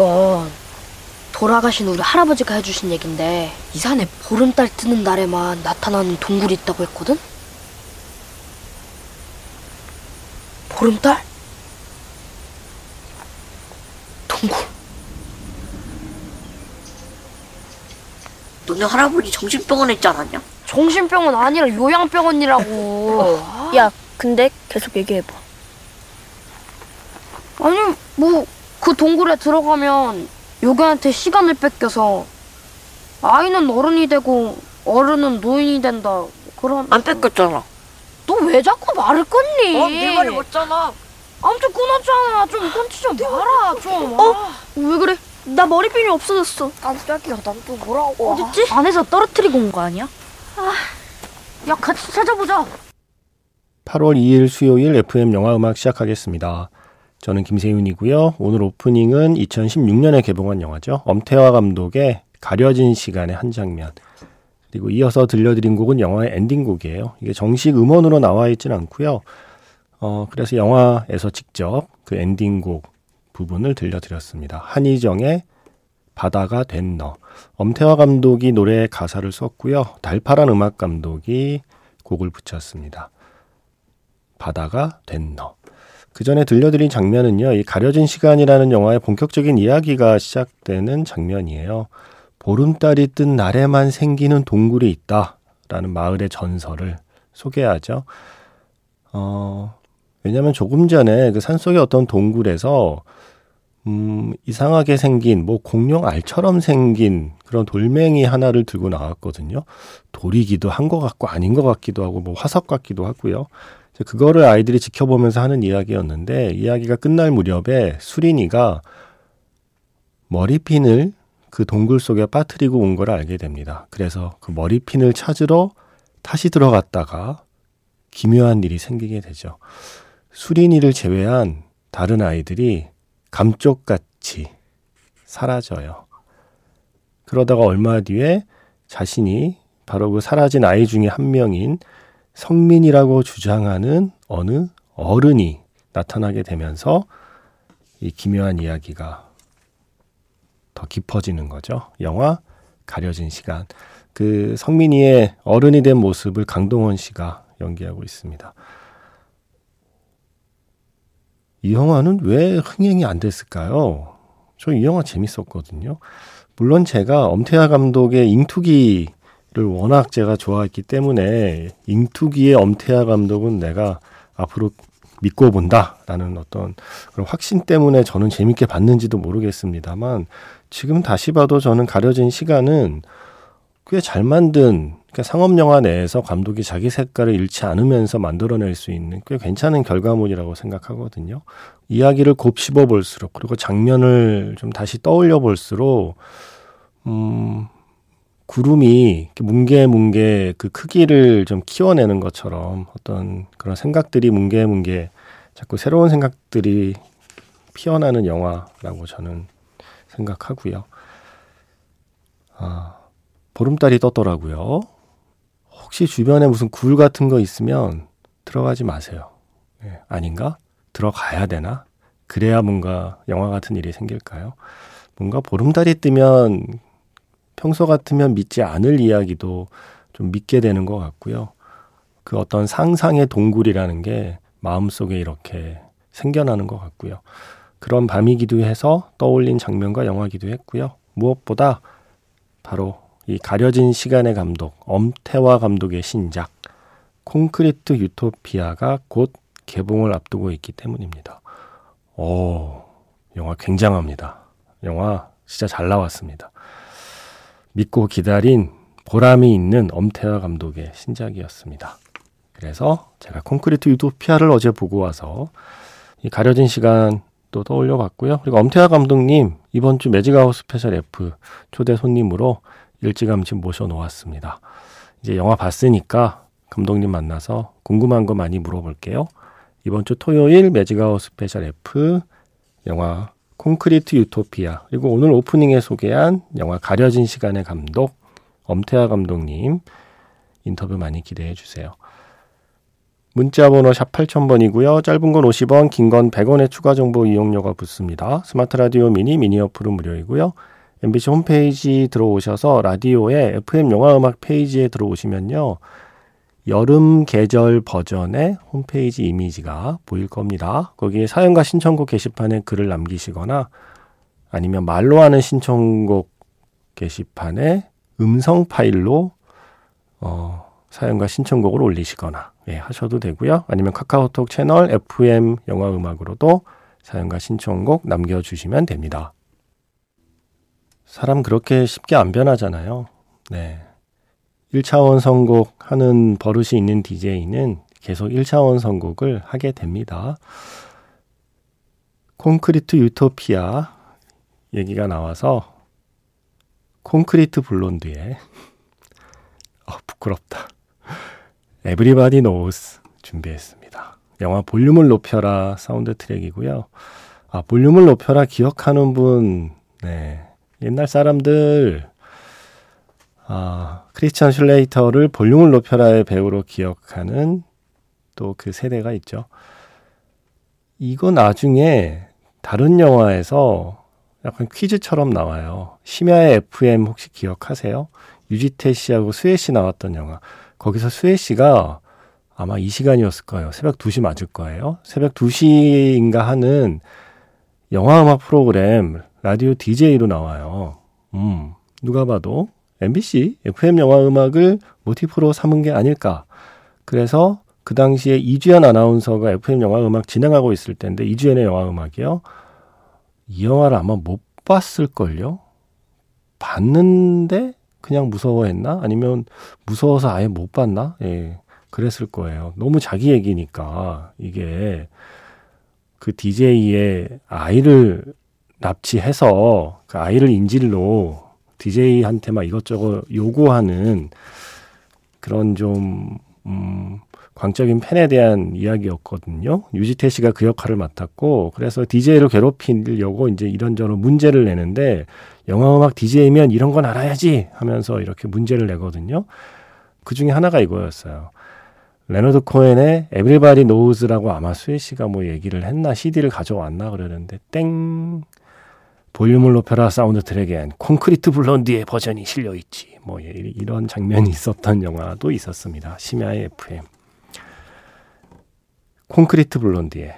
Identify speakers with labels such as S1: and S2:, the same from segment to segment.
S1: 이건 돌아가신 우리 할아버지가 해주신 얘긴데 이 산에 보름달 뜨는 날에만 나타나는 동굴이 있다고 했거든? 보름달? 동굴
S2: 너네 할아버지 정신병원 했지 않았냐?
S1: 정신병원 아니라 요양병원이라고
S3: 야, 근데 계속 얘기해봐.
S1: 아니 뭐그 동굴에 들어가면 요괴한테 시간을 뺏겨서 아이는 어른이 되고 어른은 노인이 된다 그런
S2: 안 뺏겼잖아.
S1: 너 왜 자꾸 말을 끊니?
S2: 어, 내 말이 맞잖아.
S1: 아무튼 끊었잖아 좀 끊지 좀 마라 좀
S3: 어? 왜 그래? 나 머리핀이 없어졌어.
S1: 깜짝이야 난 또 뭐라고
S3: 어딨지?
S1: 안에서 떨어뜨리고 온 거 아니야? 야 같이 찾아보자
S4: 8월 2일 수요일 FM 영화 음악 시작하겠습니다. 저는 김세윤이고요. 오늘 오프닝은 2016년에 개봉한 영화죠. 엄태화 감독의 가려진 시간의 한 장면. 그리고 이어서 들려드린 곡은 영화의 엔딩곡이에요. 이게 정식 음원으로 나와 있진 않고요. 어, 그래서 영화에서 직접 그 엔딩곡 부분을 들려드렸습니다. 한희정의 바다가 된 너. 엄태화 감독이 노래의 가사를 썼고요. 달파란 음악 감독이 곡을 붙였습니다. 바다가 된 너. 그 전에 들려드린 장면은요, 이 가려진 시간이라는 영화의 본격적인 이야기가 시작되는 장면이에요. 보름달이 뜬 날에만 생기는 동굴이 있다. 라는 마을의 전설을 소개하죠. 어, 왜냐면 조금 전에 그 산속의 어떤 동굴에서 음, 이상하게 생긴, 뭐, 공룡 알처럼 생긴 그런 돌멩이 하나를 들고 나왔거든요. 돌이기도 한 것 같고 아닌 것 같기도 하고, 뭐, 화석 같기도 하고요. 그거를 아이들이 지켜보면서 하는 이야기였는데, 이야기가 끝날 무렵에 수린이가 머리핀을 그 동굴 속에 빠뜨리고 온 걸 알게 됩니다. 그래서 그 머리핀을 찾으러 다시 들어갔다가 기묘한 일이 생기게 되죠. 수린이를 제외한 다른 아이들이 감쪽같이 사라져요. 그러다가 얼마 뒤에 자신이 바로 그 사라진 아이 중에 한 명인 성민이라고 주장하는 어느 어른이 나타나게 되면서 이 기묘한 이야기가 더 깊어지는 거죠. 영화 가려진 시간. 그 성민이의 어른이 된 모습을 강동원 씨가 연기하고 있습니다. 이 영화는 왜 흥행이 안 됐을까요? 저 이 영화 재밌었거든요. 물론 제가 엄태하 감독의 잉투기 를 워낙 제가 좋아했기 때문에 잉투기의 엄태하 감독은 내가 앞으로 믿고 본다라는 어떤 그런 확신 때문에 저는 재밌게 봤는지도 모르겠습니다만 지금 다시 봐도 저는 가려진 시간은 꽤 잘 만든 그러니까 상업 영화 내에서 감독이 자기 색깔을 잃지 않으면서 만들어낼 수 있는 꽤 괜찮은 결과물이라고 생각하거든요. 이야기를 곱씹어 볼수록 그리고 장면을 좀 다시 떠올려 볼수록 음 구름이 뭉게뭉게 그 크기를 좀 키워내는 것처럼 어떤 그런 생각들이 뭉게뭉게 자꾸 새로운 생각들이 피어나는 영화라고 저는 생각하고요. 아, 보름달이 떴더라고요. 혹시 주변에 무슨 굴 같은 거 있으면 들어가지 마세요. 네, 아닌가? 들어가야 되나? 그래야 뭔가 영화 같은 일이 생길까요? 뭔가 보름달이 뜨면 평소 같으면 믿지 않을 이야기도 좀 믿게 되는 것 같고요. 그 어떤 상상의 동굴이라는 게 마음속에 이렇게 생겨나는 것 같고요. 그런 밤이기도 해서 떠올린 장면과 영화기도 했고요. 무엇보다 바로 이 가려진 시간의 감독 엄태화 감독의 신작 콘크리트 유토피아가 곧 개봉을 앞두고 있기 때문입니다. 오, 영화 굉장합니다. 영화 진짜 잘 나왔습니다. 믿고 기다린 보람이 있는 엄태화 감독의 신작이었습니다. 그래서 제가 콘크리트 유토피아를 어제 보고 와서 이 가려진 시간 또 떠올려 봤고요. 그리고 엄태화 감독님 이번 주 매직아워 스페셜 F 초대 손님으로 일찌감치 모셔 놓았습니다. 이제 영화 봤으니까 감독님 만나서 궁금한 거 많이 물어볼게요. 이번 주 토요일 매직아워 스페셜 F 영화 콘크리트 유토피아 그리고 오늘 오프닝에 소개한 영화 가려진 시간의 감독 엄태화 감독님 인터뷰 많이 기대해 주세요. 문자 번호 샵 8000번이고요. 짧은 건 50원, 긴 건 100원의 추가 정보 이용료가 붙습니다. 스마트 라디오 미니 미니 어플은 무료이고요. MBC 홈페이지 들어오셔서 라디오에 FM 영화 음악 페이지에 들어오시면요. 여름 계절 버전의 홈페이지 이미지가 보일 겁니다. 거기에 사연과 신청곡 게시판에 글을 남기시거나 아니면 말로 하는 신청곡 게시판에 음성 파일로 어, 사연과 신청곡을 올리시거나 예, 하셔도 되고요. 아니면 카카오톡 채널 FM 영화 음악으로도 사연과 신청곡 남겨주시면 됩니다. 사람 그렇게 쉽게 안 변하잖아요. 네. 1차원 선곡 하는 버릇이 있는 DJ는 계속 1차원 선곡을 하게 됩니다. 콘크리트 유토피아 얘기가 나와서 콘크리트 블론드의 어, 부끄럽다. Everybody Knows 준비했습니다. 영화 볼륨을 높여라 사운드 트랙이고요. 아, 볼륨을 높여라 기억하는 분, 네. 옛날 사람들, 아, 크리스찬 슐레이터를 볼륨을 높여라의 배우로 기억하는 또 그 세대가 있죠. 이거 나중에 다른 영화에서 약간 퀴즈처럼 나와요. 심야의 FM 혹시 기억하세요? 유지태 씨하고 수혜 씨 나왔던 영화. 거기서 수혜 씨가 아마 이 시간이었을 거예요. 새벽 2시 맞을 거예요. 새벽 2시인가 하는 영화 음악 프로그램 라디오 DJ로 나와요. 음, 누가 봐도 MBC FM 영화 음악을 모티프로 삼은 게 아닐까. 그래서 그 당시에 이주연 아나운서가 FM 영화 음악 진행하고 있을 때인데 이주연의 영화 음악이요. 이 영화를 아마 못 봤을걸요? 봤는데 그냥 무서워했나? 아니면 무서워서 아예 못 봤나? 예, 그랬을 거예요. 너무 자기 얘기니까 이게 그 DJ의 아이를 납치해서 그 아이를 인질로 DJ한테 막 이것저것 요구하는 그런 좀, 음, 광적인 팬에 대한 이야기였거든요. 유지태 씨가 그 역할을 맡았고, 그래서 DJ를 괴롭히려고 이제 이런저런 문제를 내는데, 영화음악 DJ면 이런 건 알아야지 하면서 이렇게 문제를 내거든요. 그 중에 하나가 이거였어요. 레너드 코엔의 Everybody Knows라고 아마 수혜 씨가 뭐 얘기를 했나, CD를 가져왔나 그러는데, 땡! 볼륨을 높여라 사운드 트랙엔 콘크리트 블론디의 버전이 실려 있지. 뭐 이런 장면이 있었던 영화도 있었습니다. 심야의 FM. 콘크리트 블론디의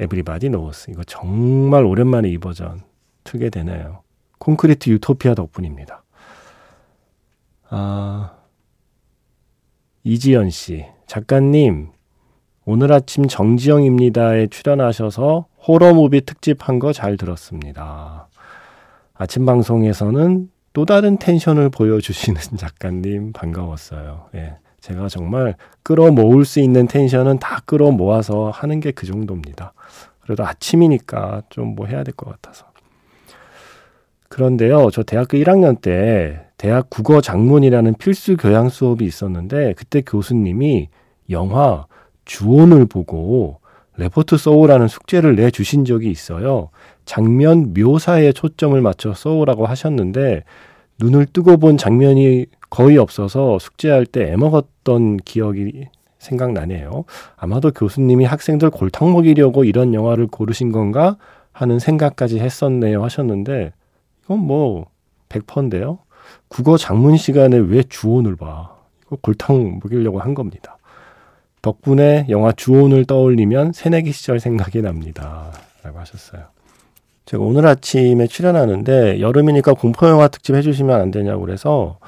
S4: Everybody Knows. 이거 정말 오랜만에 이 버전 틀게 되네요. 콘크리트 유토피아 덕분입니다. 아, 이지연 씨. 작가님, 오늘 아침 정지영입니다에 출연하셔서 horror movie 특집 한 거 잘 들었습니다. 아침 방송에서는 또 다른 텐션을 보여주시는 작가님 반가웠어요. 예. 제가 정말 끌어모을 수 있는 텐션은 다 끌어모아서 하는 게 그 정도입니다. 그래도 아침이니까 좀 뭐 해야 될 것 같아서. 그런데요, 저 대학교 1학년 때 대학 국어 작문이라는 필수 교양 수업이 있었는데 그때 교수님이 영화 주온을 보고 레포트 써오라는 숙제를 내주신 적이 있어요. 장면 묘사에 초점을 맞춰 써오라고 하셨는데 눈을 뜨고 본 장면이 거의 없어서 숙제할 때 애먹었던 기억이 생각나네요. 아마도 교수님이 학생들 골탕 먹이려고 이런 영화를 고르신 건가 하는 생각까지 했었네요 하셨는데 이건 뭐 100%인데요. 국어 장문 시간에 왜 주온을 봐? 이거 골탕 먹이려고 한 겁니다. 덕분에 영화 주온을 떠올리면 새내기 시절 생각이 납니다. 라고 하셨어요. 제가 오늘 아침에 출연하는데 여름이니까 공포영화 특집 해주시면 안 되냐고 그래서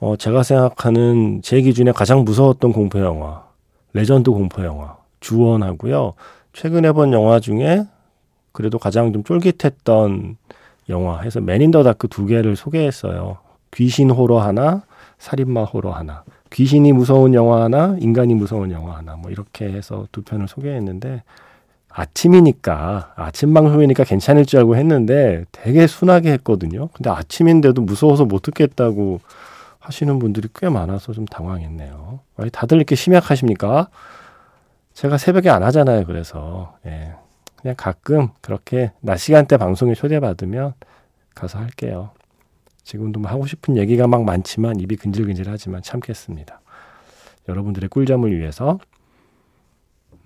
S4: 어, 제가 생각하는 제 기준에 가장 무서웠던 공포영화 레전드 공포영화 주온하고요. 최근에 본 영화 중에 그래도 가장 좀 쫄깃했던 영화 해서 Man in the Dark 두 개를 소개했어요. 귀신 호러 하나, 살인마 호러 하나. 귀신이 무서운 영화 하나, 인간이 무서운 영화 하나, 뭐 이렇게 해서 두 편을 소개했는데 아침이니까 아침 방송이니까 괜찮을 줄 알고 했는데 되게 순하게 했거든요. 근데 아침인데도 무서워서 못 듣겠다고 하시는 분들이 꽤 많아서 좀 당황했네요. 왜 다들 이렇게 심약하십니까? 제가 새벽에 안 하잖아요. 그래서 예. 그냥 가끔 그렇게 낮 시간대 방송에 초대받으면 가서 할게요. 지금도 뭐 하고 싶은 얘기가 막 많지만 입이 근질근질하지만 참겠습니다. 여러분들의 꿀잠을 위해서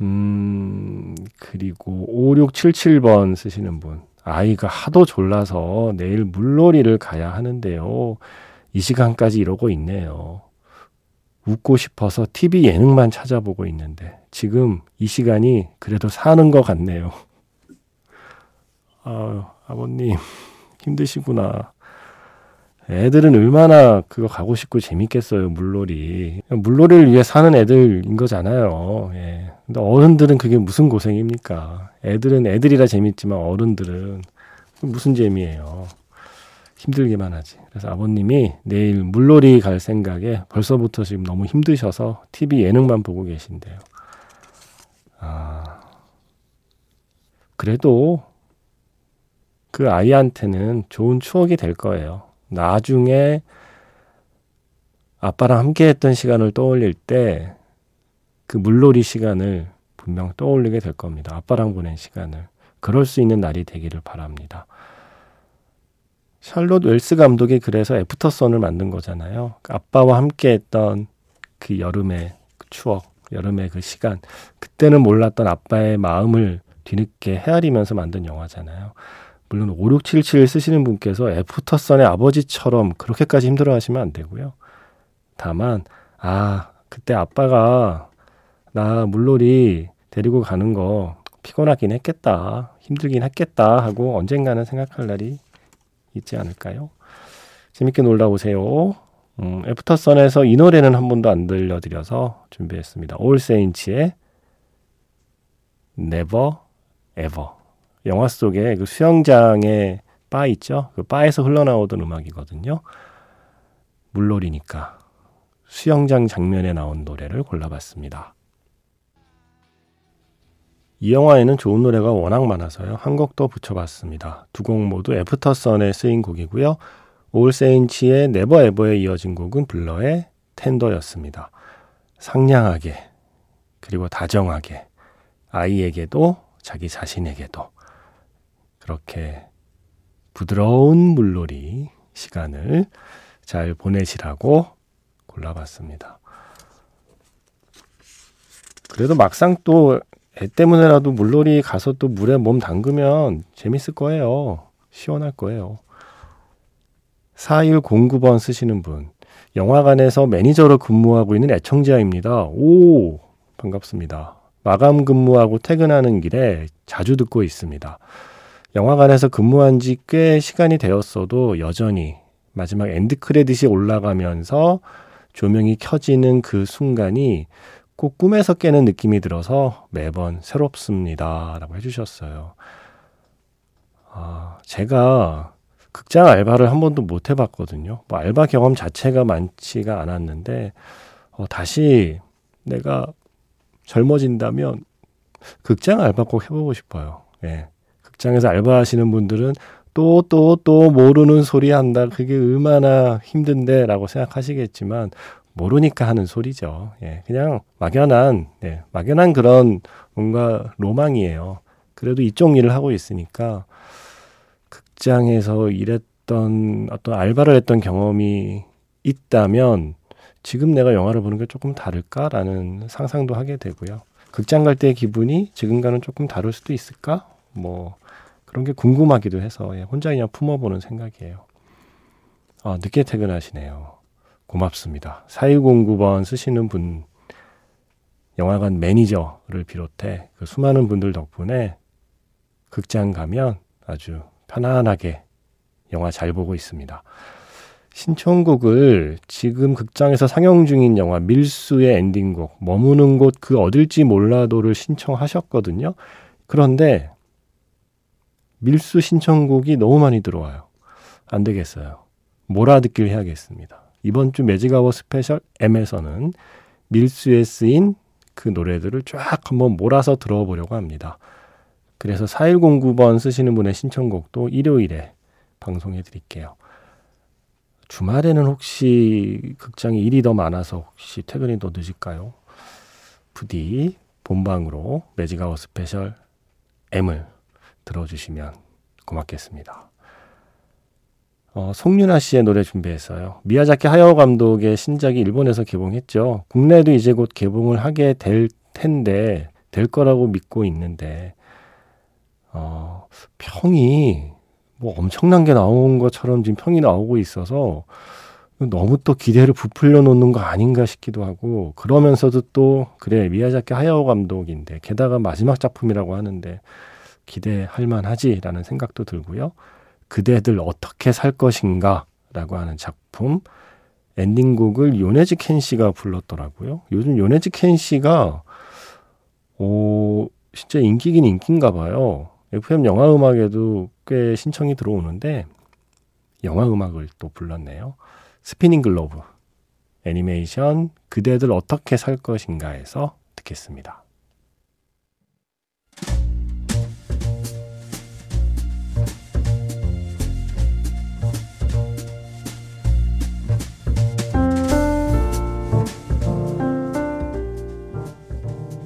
S4: 음, 그리고 5677번 쓰시는 분. 아이가 하도 졸라서 내일 물놀이를 가야 하는데요. 이 시간까지 이러고 있네요. 웃고 싶어서 TV 예능만 찾아보고 있는데 지금 이 시간이 그래도 사는 것 같네요. 아, 아버님 힘드시구나. 애들은 얼마나 그거 가고 싶고 재밌겠어요, 물놀이. 물놀이를 위해 사는 애들인 거잖아요. 예. 근데 어른들은 그게 무슨 고생입니까? 애들은 애들이라 재밌지만 어른들은 무슨 재미예요. 힘들기만 하지. 그래서 아버님이 내일 물놀이 갈 생각에 벌써부터 지금 너무 힘드셔서 TV 예능만 보고 계신데요. 아, 그래도 그 아이한테는 좋은 추억이 될 거예요. 나중에 아빠랑 함께 했던 시간을 떠올릴 때 그 물놀이 시간을 분명 떠올리게 될 겁니다. 아빠랑 보낸 시간을. 그럴 수 있는 날이 되기를 바랍니다. 샬롯 웰스 감독이 그래서 애프터선을 만든 거잖아요. 아빠와 함께 했던 그 여름의 그 추억, 여름의 그 시간. 그때는 몰랐던 아빠의 마음을 뒤늦게 헤아리면서 만든 영화잖아요. 물론 5677 쓰시는 분께서 애프터선의 아버지처럼 그렇게까지 힘들어 하시면 안 되고요. 다만, 아, 그때 아빠가 나 물놀이 데리고 가는 거 피곤하긴 했겠다. 힘들긴 했겠다. 하고 언젠가는 생각할 날이 있지 않을까요? 재밌게 놀다 오세요. 음, 애프터선에서 이 노래는 한 번도 안 들려드려서 준비했습니다. 올 세인츠의 Never Ever. 영화 속에 그 수영장에 바 있죠? 그 바에서 흘러나오던 음악이거든요. 물놀이니까 수영장 장면에 나온 노래를 골라봤습니다. 이 영화에는 좋은 노래가 워낙 많아서요. 한 곡 더 붙여봤습니다. 두 곡 모두 Aftersun에 쓰인 곡이고요. All Saints의 Never Ever에 이어진 곡은 Blur의 Tender였습니다. 상냥하게 그리고 다정하게 아이에게도 자기 자신에게도 그렇게 부드러운 물놀이 시간을 잘 보내시라고 골라봤습니다. 그래도 막상 또 애 때문에라도 물놀이 가서 또 물에 몸 담그면 재밌을 거예요. 시원할 거예요. 4109번 쓰시는 분. 영화관에서 매니저로 근무하고 있는 애청자입니다. 오, 반갑습니다. 마감 근무하고 퇴근하는 길에 자주 듣고 있습니다. 영화관에서 근무한 지 꽤 시간이 되었어도 여전히 마지막 엔드 크레딧이 올라가면서 조명이 켜지는 그 순간이 꼭 꿈에서 깨는 느낌이 들어서 매번 새롭습니다. 라고 해주셨어요. 아, 제가 극장 알바를 한 번도 못 해봤거든요. 뭐 알바 경험 자체가 많지가 않았는데, 어, 다시 내가 젊어진다면 극장 알바 꼭 해보고 싶어요. 예. 극장에서 알바하시는 분들은 또, 또, 또 모르는 소리 한다. 그게 얼마나 힘든데 라고 생각하시겠지만, 모르니까 하는 소리죠. 예, 그냥 막연한, 예, 막연한 그런 뭔가 로망이에요. 그래도 이쪽 일을 하고 있으니까 극장에서 일했던 어떤 알바를 했던 경험이 있다면 지금 내가 영화를 보는 게 조금 다를까라는 상상도 하게 되고요. 극장 갈 때의 기분이 지금과는 조금 다를 수도 있을까? 뭐 그런 게 궁금하기도 해서 예, 혼자 그냥 품어보는 생각이에요. 아, 늦게 퇴근하시네요. 고맙습니다. 4109번 쓰시는 분, 영화관 매니저를 비롯해 그 수많은 분들 덕분에 극장 가면 아주 편안하게 영화 잘 보고 있습니다. 신청곡을 지금 극장에서 상영 중인 영화 밀수의 엔딩곡 머무는 곳 그 어딜지 몰라도를 신청하셨거든요. 그런데 밀수 신청곡이 너무 많이 들어와요. 안 되겠어요. 몰아듣기를 해야겠습니다. 이번 주 매직아워 스페셜 M에서는 밀수에 쓰인 그 노래들을 쫙 한번 몰아서 들어보려고 합니다. 그래서 4109번 쓰시는 분의 신청곡도 일요일에 방송해 드릴게요. 주말에는 혹시 극장이 일이 더 많아서 혹시 퇴근이 더 늦을까요? 부디 본방으로 매직아워 스페셜 M을 들어주시면 고맙겠습니다. 어, 송윤아 씨의 노래 준비했어요. 미야자키 하야오 감독의 신작이 일본에서 개봉했죠. 국내도 이제 곧 개봉을 하게 될 텐데 될 거라고 믿고 있는데 어, 평이 뭐 엄청난 게 나온 것처럼 지금 평이 나오고 있어서 너무 또 기대를 부풀려 놓는 거 아닌가 싶기도 하고 그러면서도 또 그래 미야자키 하야오 감독인데 게다가 마지막 작품이라고 하는데 기대할 만하지라는 생각도 들고요. 그대들 어떻게 살 것인가 라고 하는 작품 엔딩곡을 요네즈 켄 씨가 불렀더라고요. 요즘 요네즈 켄 씨가 오 진짜 인기긴 인기인가 봐요. FM 영화 음악에도 꽤 신청이 들어오는데 영화 음악을 또 불렀네요. Spinning Globe 애니메이션 그대들 어떻게 살 것인가에서 듣겠습니다.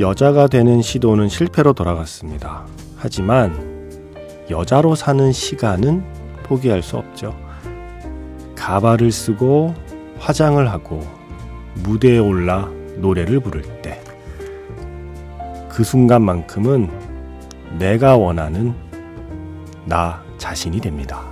S4: 여자가 되는 시도는 실패로 돌아갔습니다. 하지만 여자로 사는 시간은 포기할 수 없죠. 가발을 쓰고 화장을 하고 무대에 올라 노래를 부를 때 그 순간만큼은 내가 원하는 나 자신이 됩니다.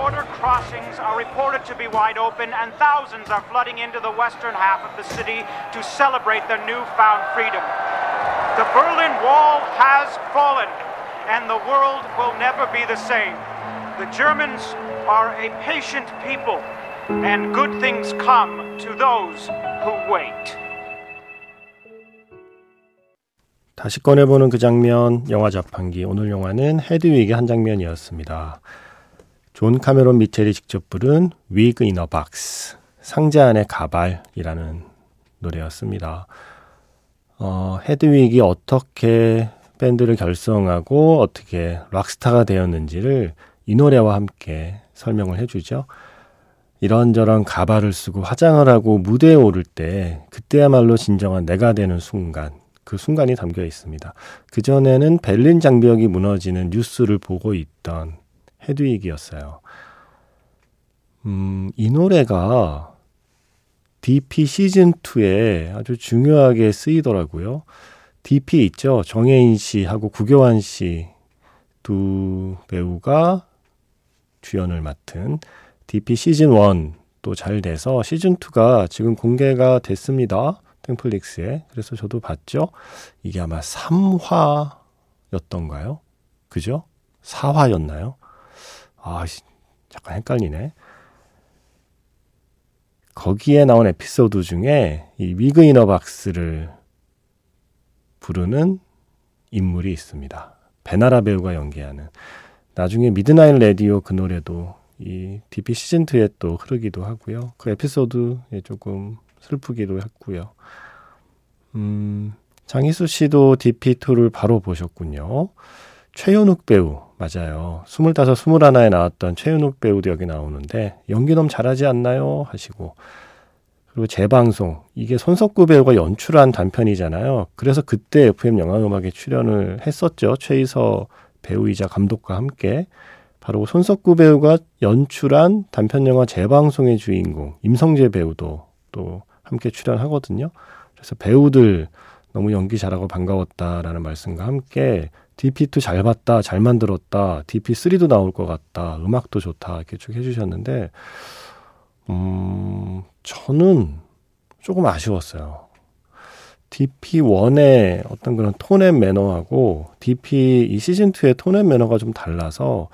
S5: border crossings are reported to be wide open, and thousands are flooding into the western half of the city to celebrate their newfound freedom. The Berlin Wall has fallen, and the world will never be the same. The Germans are a patient people, and good things come to those who wait.
S4: 다시 꺼내보는 그 장면, 영화 자판기. 오늘 영화는 헤드윅의 한 장면이었습니다. 존 카메론 미첼이 직접 부른 Wig in a Box, 상자 안의 가발이라는 노래였습니다. 어, 헤드윅이 어떻게 밴드를 결성하고 어떻게 락스타가 되었는지를 이 노래와 함께 설명을 해주죠. 이런저런 가발을 쓰고 화장을 하고 무대에 오를 때 그때야말로 진정한 내가 되는 순간 그 순간이 담겨 있습니다. 그전에는 베를린 장벽이 무너지는 뉴스를 보고 있던 헤드윅이었어요. 음, 이 노래가 DP 시즌2에 아주 중요하게 쓰이더라고요. DP 있죠. 정혜인 씨하고 구교환 씨 두 배우가 주연을 맡은 DP 시즌1 또 잘 돼서 시즌2가 지금 공개가 됐습니다. 템플릭스에. 그래서 저도 봤죠. 이게 아마 3화였던가요? 그죠? 4화였나요? 아, 잠깐 헷갈리네. 거기에 나온 에피소드 중에 이 Wig in a Box를 부르는 인물이 있습니다. 배나라 배우가 연기하는. 나중에 Midnight Radio 그 노래도 이 DP 시즌2에 또 흐르기도 하고요. 그 에피소드에 조금 슬프기도 했고요. 음, 장희수 씨도 DP2를 바로 보셨군요. 최현욱 배우, 맞아요. 25, 21에 나왔던 최현욱 배우도 여기 나오는데, 연기 너무 잘하지 않나요? 하시고. 그리고 재방송. 이게 손석구 배우가 연출한 단편이잖아요. 그래서 그때 FM 영화음악에 출연을 했었죠. 최이서 배우이자 감독과 함께. 바로 손석구 배우가 연출한 단편 영화 재방송의 주인공, 임성재 배우도 또 함께 출연하거든요. 그래서 배우들 너무 연기 잘하고 반가웠다라는 말씀과 함께 DP2 잘 봤다, 잘 만들었다, DP3도 나올 것 같다, 음악도 좋다, 이렇게 쭉 해주셨는데, 음, 저는 조금 아쉬웠어요. DP1의 어떤 그런 tone and manner하고 DP 이 시즌2의 tone and manner가 좀 달라서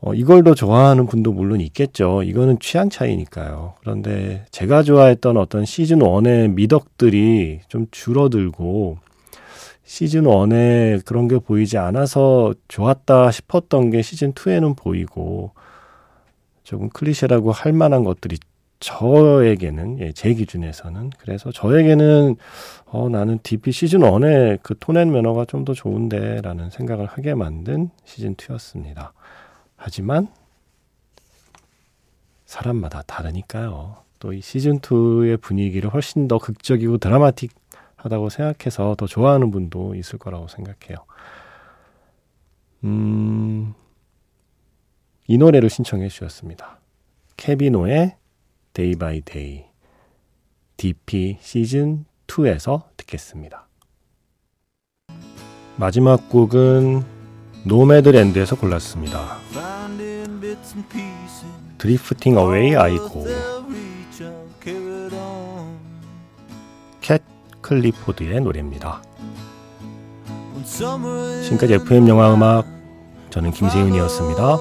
S4: 어, 이걸 더 좋아하는 분도 물론 있겠죠. 이거는 취향 차이니까요. 그런데 제가 좋아했던 어떤 시즌 1의 미덕들이 좀 줄어들고 시즌 1에 그런 게 보이지 않아서 좋았다 싶었던 게 시즌 2에는 보이고 조금 클리셰라고 할 만한 것들이 저에게는 예, 제 기준에서는 그래서 저에게는 어, 나는 DP 시즌 1의 그 톤앤 매너가 좀 더 좋은데라는 생각을 하게 만든 시즌 2였습니다. 하지만 사람마다 다르니까요. 또 이 시즌 2의 분위기를 훨씬 더 극적이고 드라마틱 하다고 생각해서 더 좋아하는 분도 있을 거라고 생각해요. 음, 이 노래를 신청해 주셨습니다. 케비노의 Day by Day DP 시즌 2에서 듣겠습니다. 마지막 곡은 노매드랜드에서 골랐습니다. Drifting Away I Go 클리포드의 노래입니다. 지금까지 FM 영화 음악 저는 김세윤이었습니다.